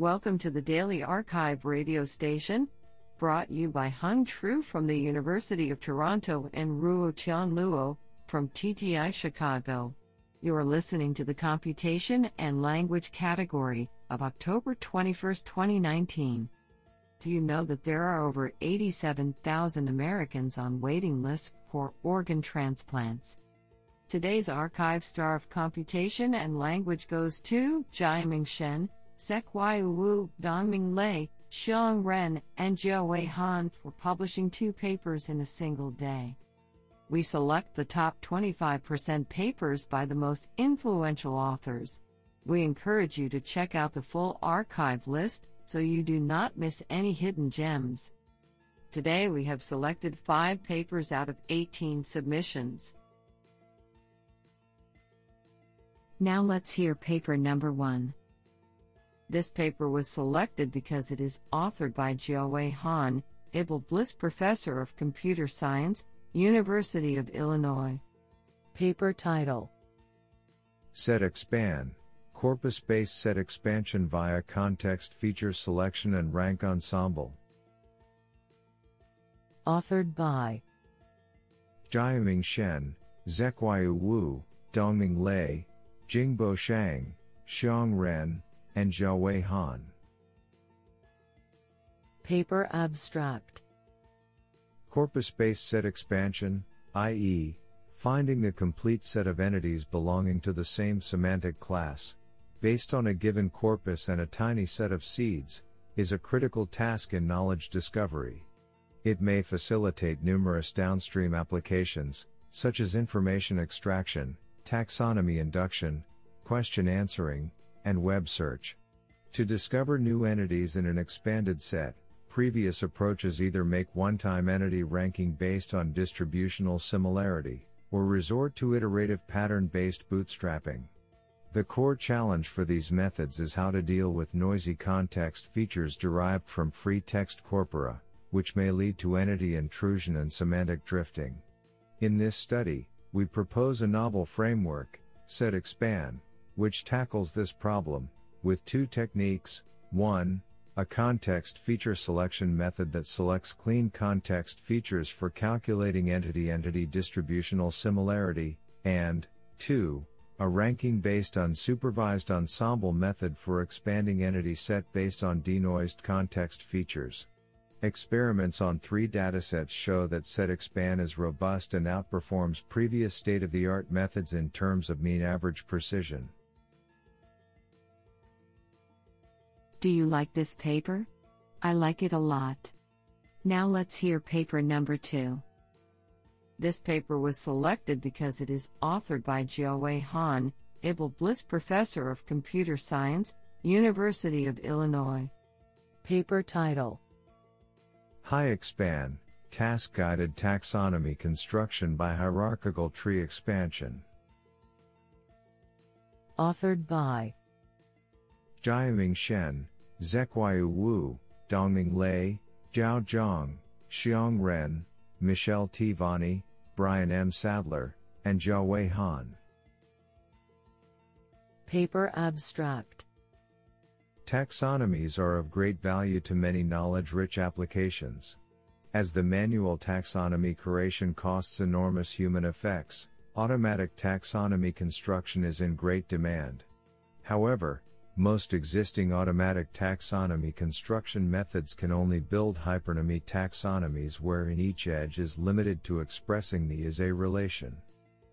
Welcome to the Daily arXiv radio station, brought you by Hung Tru from the University of Toronto and Ruo Tian Luo from TTI Chicago. You are listening to the Computation and Language category of October 21, 2019. Do you know that there are over 87,000 Americans on waiting lists for organ transplants? Today's arXiv star of computation and language goes to Jiaming Shen, Zeqiu Wu, Dongming Lei, Xiang Ren, and Jiawei Han for publishing two papers in a single day. We select the top 25% papers by the most influential authors. We encourage you to check out the full arXiv list so you do not miss any hidden gems. Today we have selected 5 papers out of 18 submissions. Now let's hear paper number 1. This paper was selected because it is authored by Jiawei Han, Abel Bliss Professor of Computer Science, University of Illinois. Paper title Set Expand Corpus based set expansion via context feature selection and rank ensemble. Authored by Jiaming Shen, Zeqiu Wu, Dongming Lei, Jingbo Shang, Xiang Ren, and Jiawei Han. Paper Abstract Corpus based set expansion, i.e., finding the complete set of entities belonging to the same semantic class, based on a given corpus and a tiny set of seeds, is a critical task in knowledge discovery. It may facilitate numerous downstream applications, such as information extraction, taxonomy induction, question answering, and web search. To discover new entities in an expanded set, previous approaches either make one-time entity ranking based on distributional similarity, or resort to iterative pattern-based bootstrapping. The core challenge for these methods is how to deal with noisy context features derived from free text corpora, which may lead to entity intrusion and semantic drifting. In this study, we propose a novel framework, Set Expand, which tackles this problem, with two techniques 1. A context feature selection method that selects clean context features for calculating entity entity distributional similarity, and 2. A ranking based unsupervised ensemble method for expanding entity set based on denoised context features. Experiments on three datasets show that SetExpand is robust and outperforms previous state of the art methods in terms of mean average precision. Do you like this paper? I like it a lot. Now let's hear paper number two. This paper was selected because it is authored by Jiawei Han, Abel Bliss Professor of Computer Science, University of Illinois. Paper title HiExpan Task Guided Taxonomy Construction by Hierarchical Tree Expansion. Authored by Jiaming Shen, Zeqiu Wu, Dongming Lei, Zhao Zhang, Xiang Ren, Michelle T. Vanni, Brian M. Sadler, and Jiawei Han. Paper Abstract Taxonomies are of great value to many knowledge rich applications. As the manual taxonomy creation costs enormous human effects, automatic taxonomy construction is in great demand. However, most existing automatic taxonomy construction methods can only build hypernymy taxonomies wherein each edge is limited to expressing the is a relation.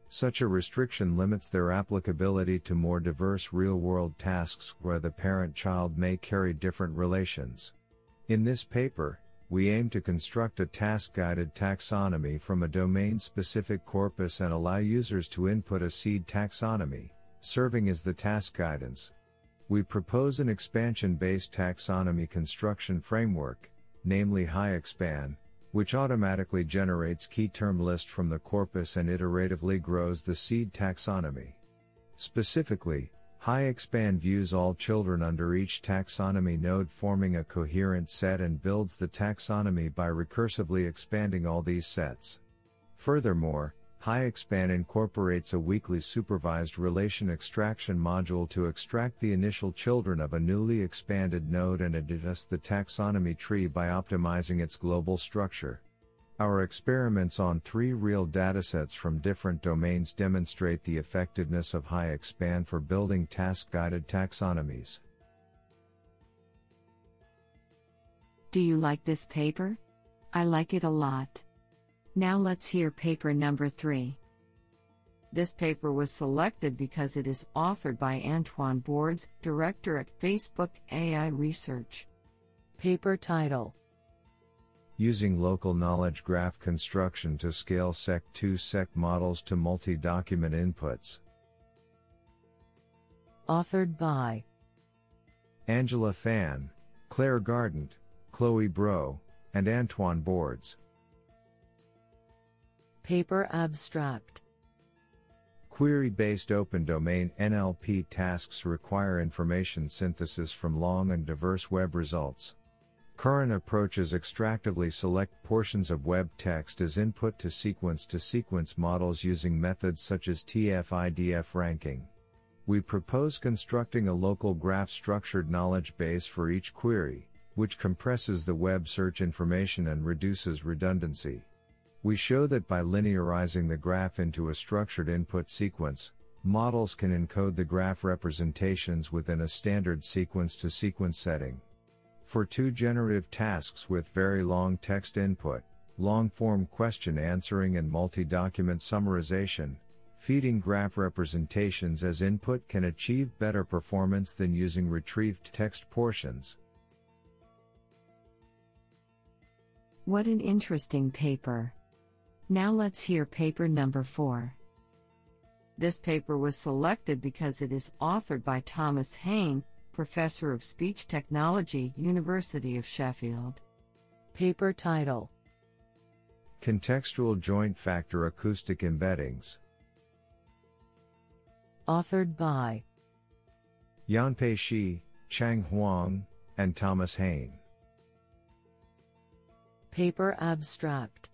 Such a restriction limits their applicability to more diverse real-world tasks where the parent-child may carry different relations. In this paper, we aim to construct a task-guided taxonomy from a domain-specific corpus and allow users to input a seed taxonomy, serving as the task guidance we propose an expansion-based taxonomy construction framework, namely HiExpan, which automatically generates key term list from the corpus and iteratively grows the seed taxonomy. Specifically, HiExpan views all children under each taxonomy node forming a coherent set and builds the taxonomy by recursively expanding all these sets. Furthermore, HiExpan incorporates a weakly supervised relation extraction module to extract the initial children of a newly expanded node and adjust the taxonomy tree by optimizing its global structure. Our experiments on three real datasets from different domains demonstrate the effectiveness of HiExpan for building task guided taxonomies. Do you like this paper? I like it a lot. Now let's hear paper number 3. This paper was selected because it is authored by Antoine Bordes, Director at Facebook AI Research. Paper title Using Local Knowledge Graph Construction to Scale Seq2Seq Models to Multi Document Inputs. Authored by Angela Fan, Claire Gardent, Chloe Braud, and Antoine Bordes. Paper Abstract Query based open domain NLP tasks require information synthesis from long and diverse web results. Current approaches extractively select portions of web text as input to sequence to sequence models using methods such as TF-IDF ranking. We propose constructing a local graph structured knowledge base for each query, which compresses the web search information and reduces redundancy. We show that by linearizing the graph into a structured input sequence, models can encode the graph representations within a standard sequence to sequence setting. For two generative tasks with very long text input, long form question answering and multi document summarization, feeding graph representations as input can achieve better performance than using retrieved text portions. What an interesting paper! Now let's hear paper number 4. This paper was selected because it is authored by Thomas Hain, Professor of Speech Technology, University of Sheffield. Paper title Contextual Joint Factor Acoustic Embeddings. Authored by Yanpei Shi, Qiang Huang, and Thomas Hain. Paper Abstract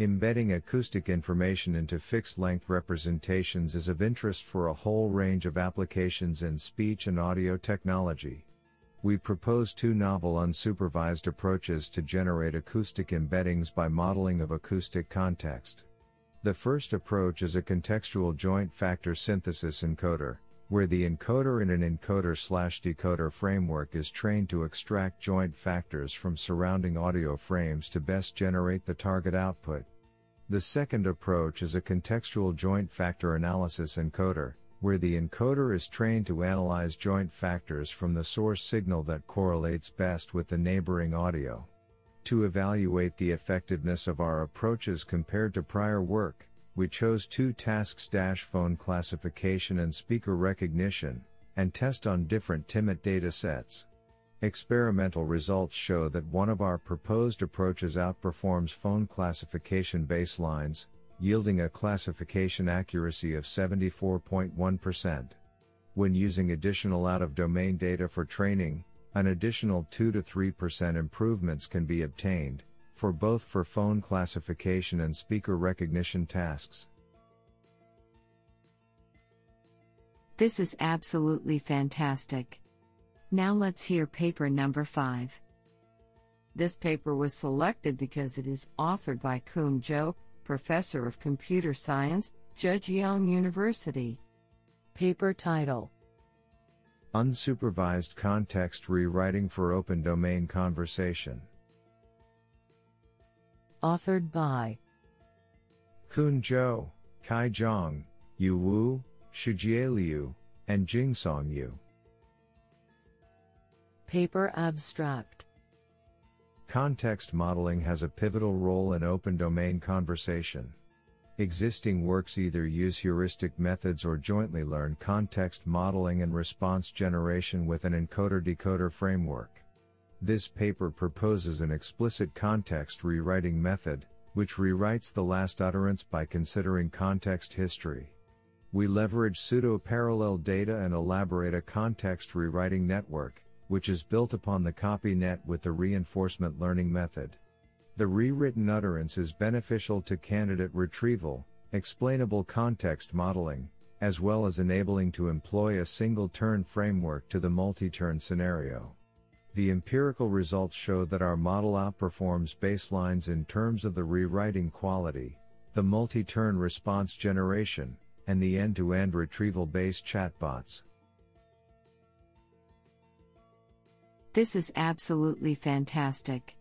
Embedding acoustic information into fixed length representations is of interest for a whole range of applications in speech and audio technology. We propose two novel unsupervised approaches to generate acoustic embeddings by modeling of acoustic context. The first approach is a contextual joint factor synthesis encoder, where the encoder in an encoder slash decoder framework is trained to extract joint factors from surrounding audio frames to best generate the target output. The second approach is a contextual joint factor analysis encoder, where the encoder is trained to analyze joint factors from the source signal that correlates best with the neighboring audio. To evaluate the effectiveness of our approaches compared to prior work, we chose two tasks phone classification and speaker recognition, and test on different TIMIT data sets. Experimental results show that one of our proposed approaches outperforms phone classification baselines, yielding a classification accuracy of 74.1%. When using additional out of domain data for training, an additional 2 to 3% improvements can be obtained, for both for phone classification and speaker recognition tasks. This is absolutely fantastic. Now let's hear paper number 5. This paper was selected because it is authored by Kun Zhou, Professor of Computer Science, Zhejiang University. Paper title Unsupervised Context Rewriting for Open Domain Conversation authored by Kun Zhou, Kai Zhang, Yu Wu, Shijie Liu, and Jingsong Yu. Paper Abstract Context modeling has a pivotal role in open domain conversation. Existing works either use heuristic methods or jointly learn context modeling and response generation with an encoder decoder framework. This paper proposes an explicit context rewriting method, which rewrites the last utterance by considering context history. We leverage pseudo-parallel data and elaborate a context rewriting network, which is built upon the CopyNet with the reinforcement learning method. The rewritten utterance is beneficial to candidate retrieval, explainable context modeling, as well as enabling to employ a single turn framework to the multi turn scenario. The empirical results show that our model outperforms baselines in terms of the rewriting quality, the multi turn response generation, and the end to end retrieval based chatbots. This is absolutely fantastic.